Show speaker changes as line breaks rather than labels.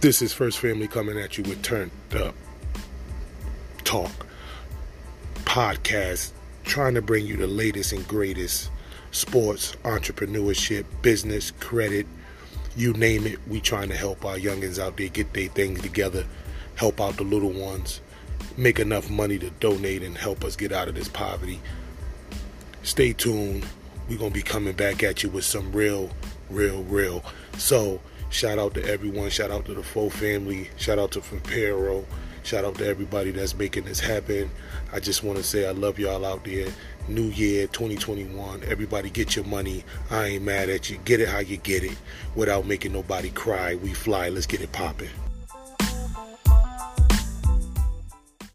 This is First Family coming at you with Turned Up Talk podcast, trying to bring you the latest and greatest sports, entrepreneurship, business, credit, you name it. We trying to help our youngins out there get their things together, help out the little ones, make enough money to donate and help us get out of this poverty. Stay tuned. We're gonna be coming back at you with some real, real, real. So Shout out to everyone. Shout out to the full family. Shout out to Fapero. Shout out to everybody that's making this happen. I just want to say I love y'all out there. New year 2021. Everybody get your money. I ain't mad at you. Get it how you get it without making nobody cry. We fly. Let's get it popping.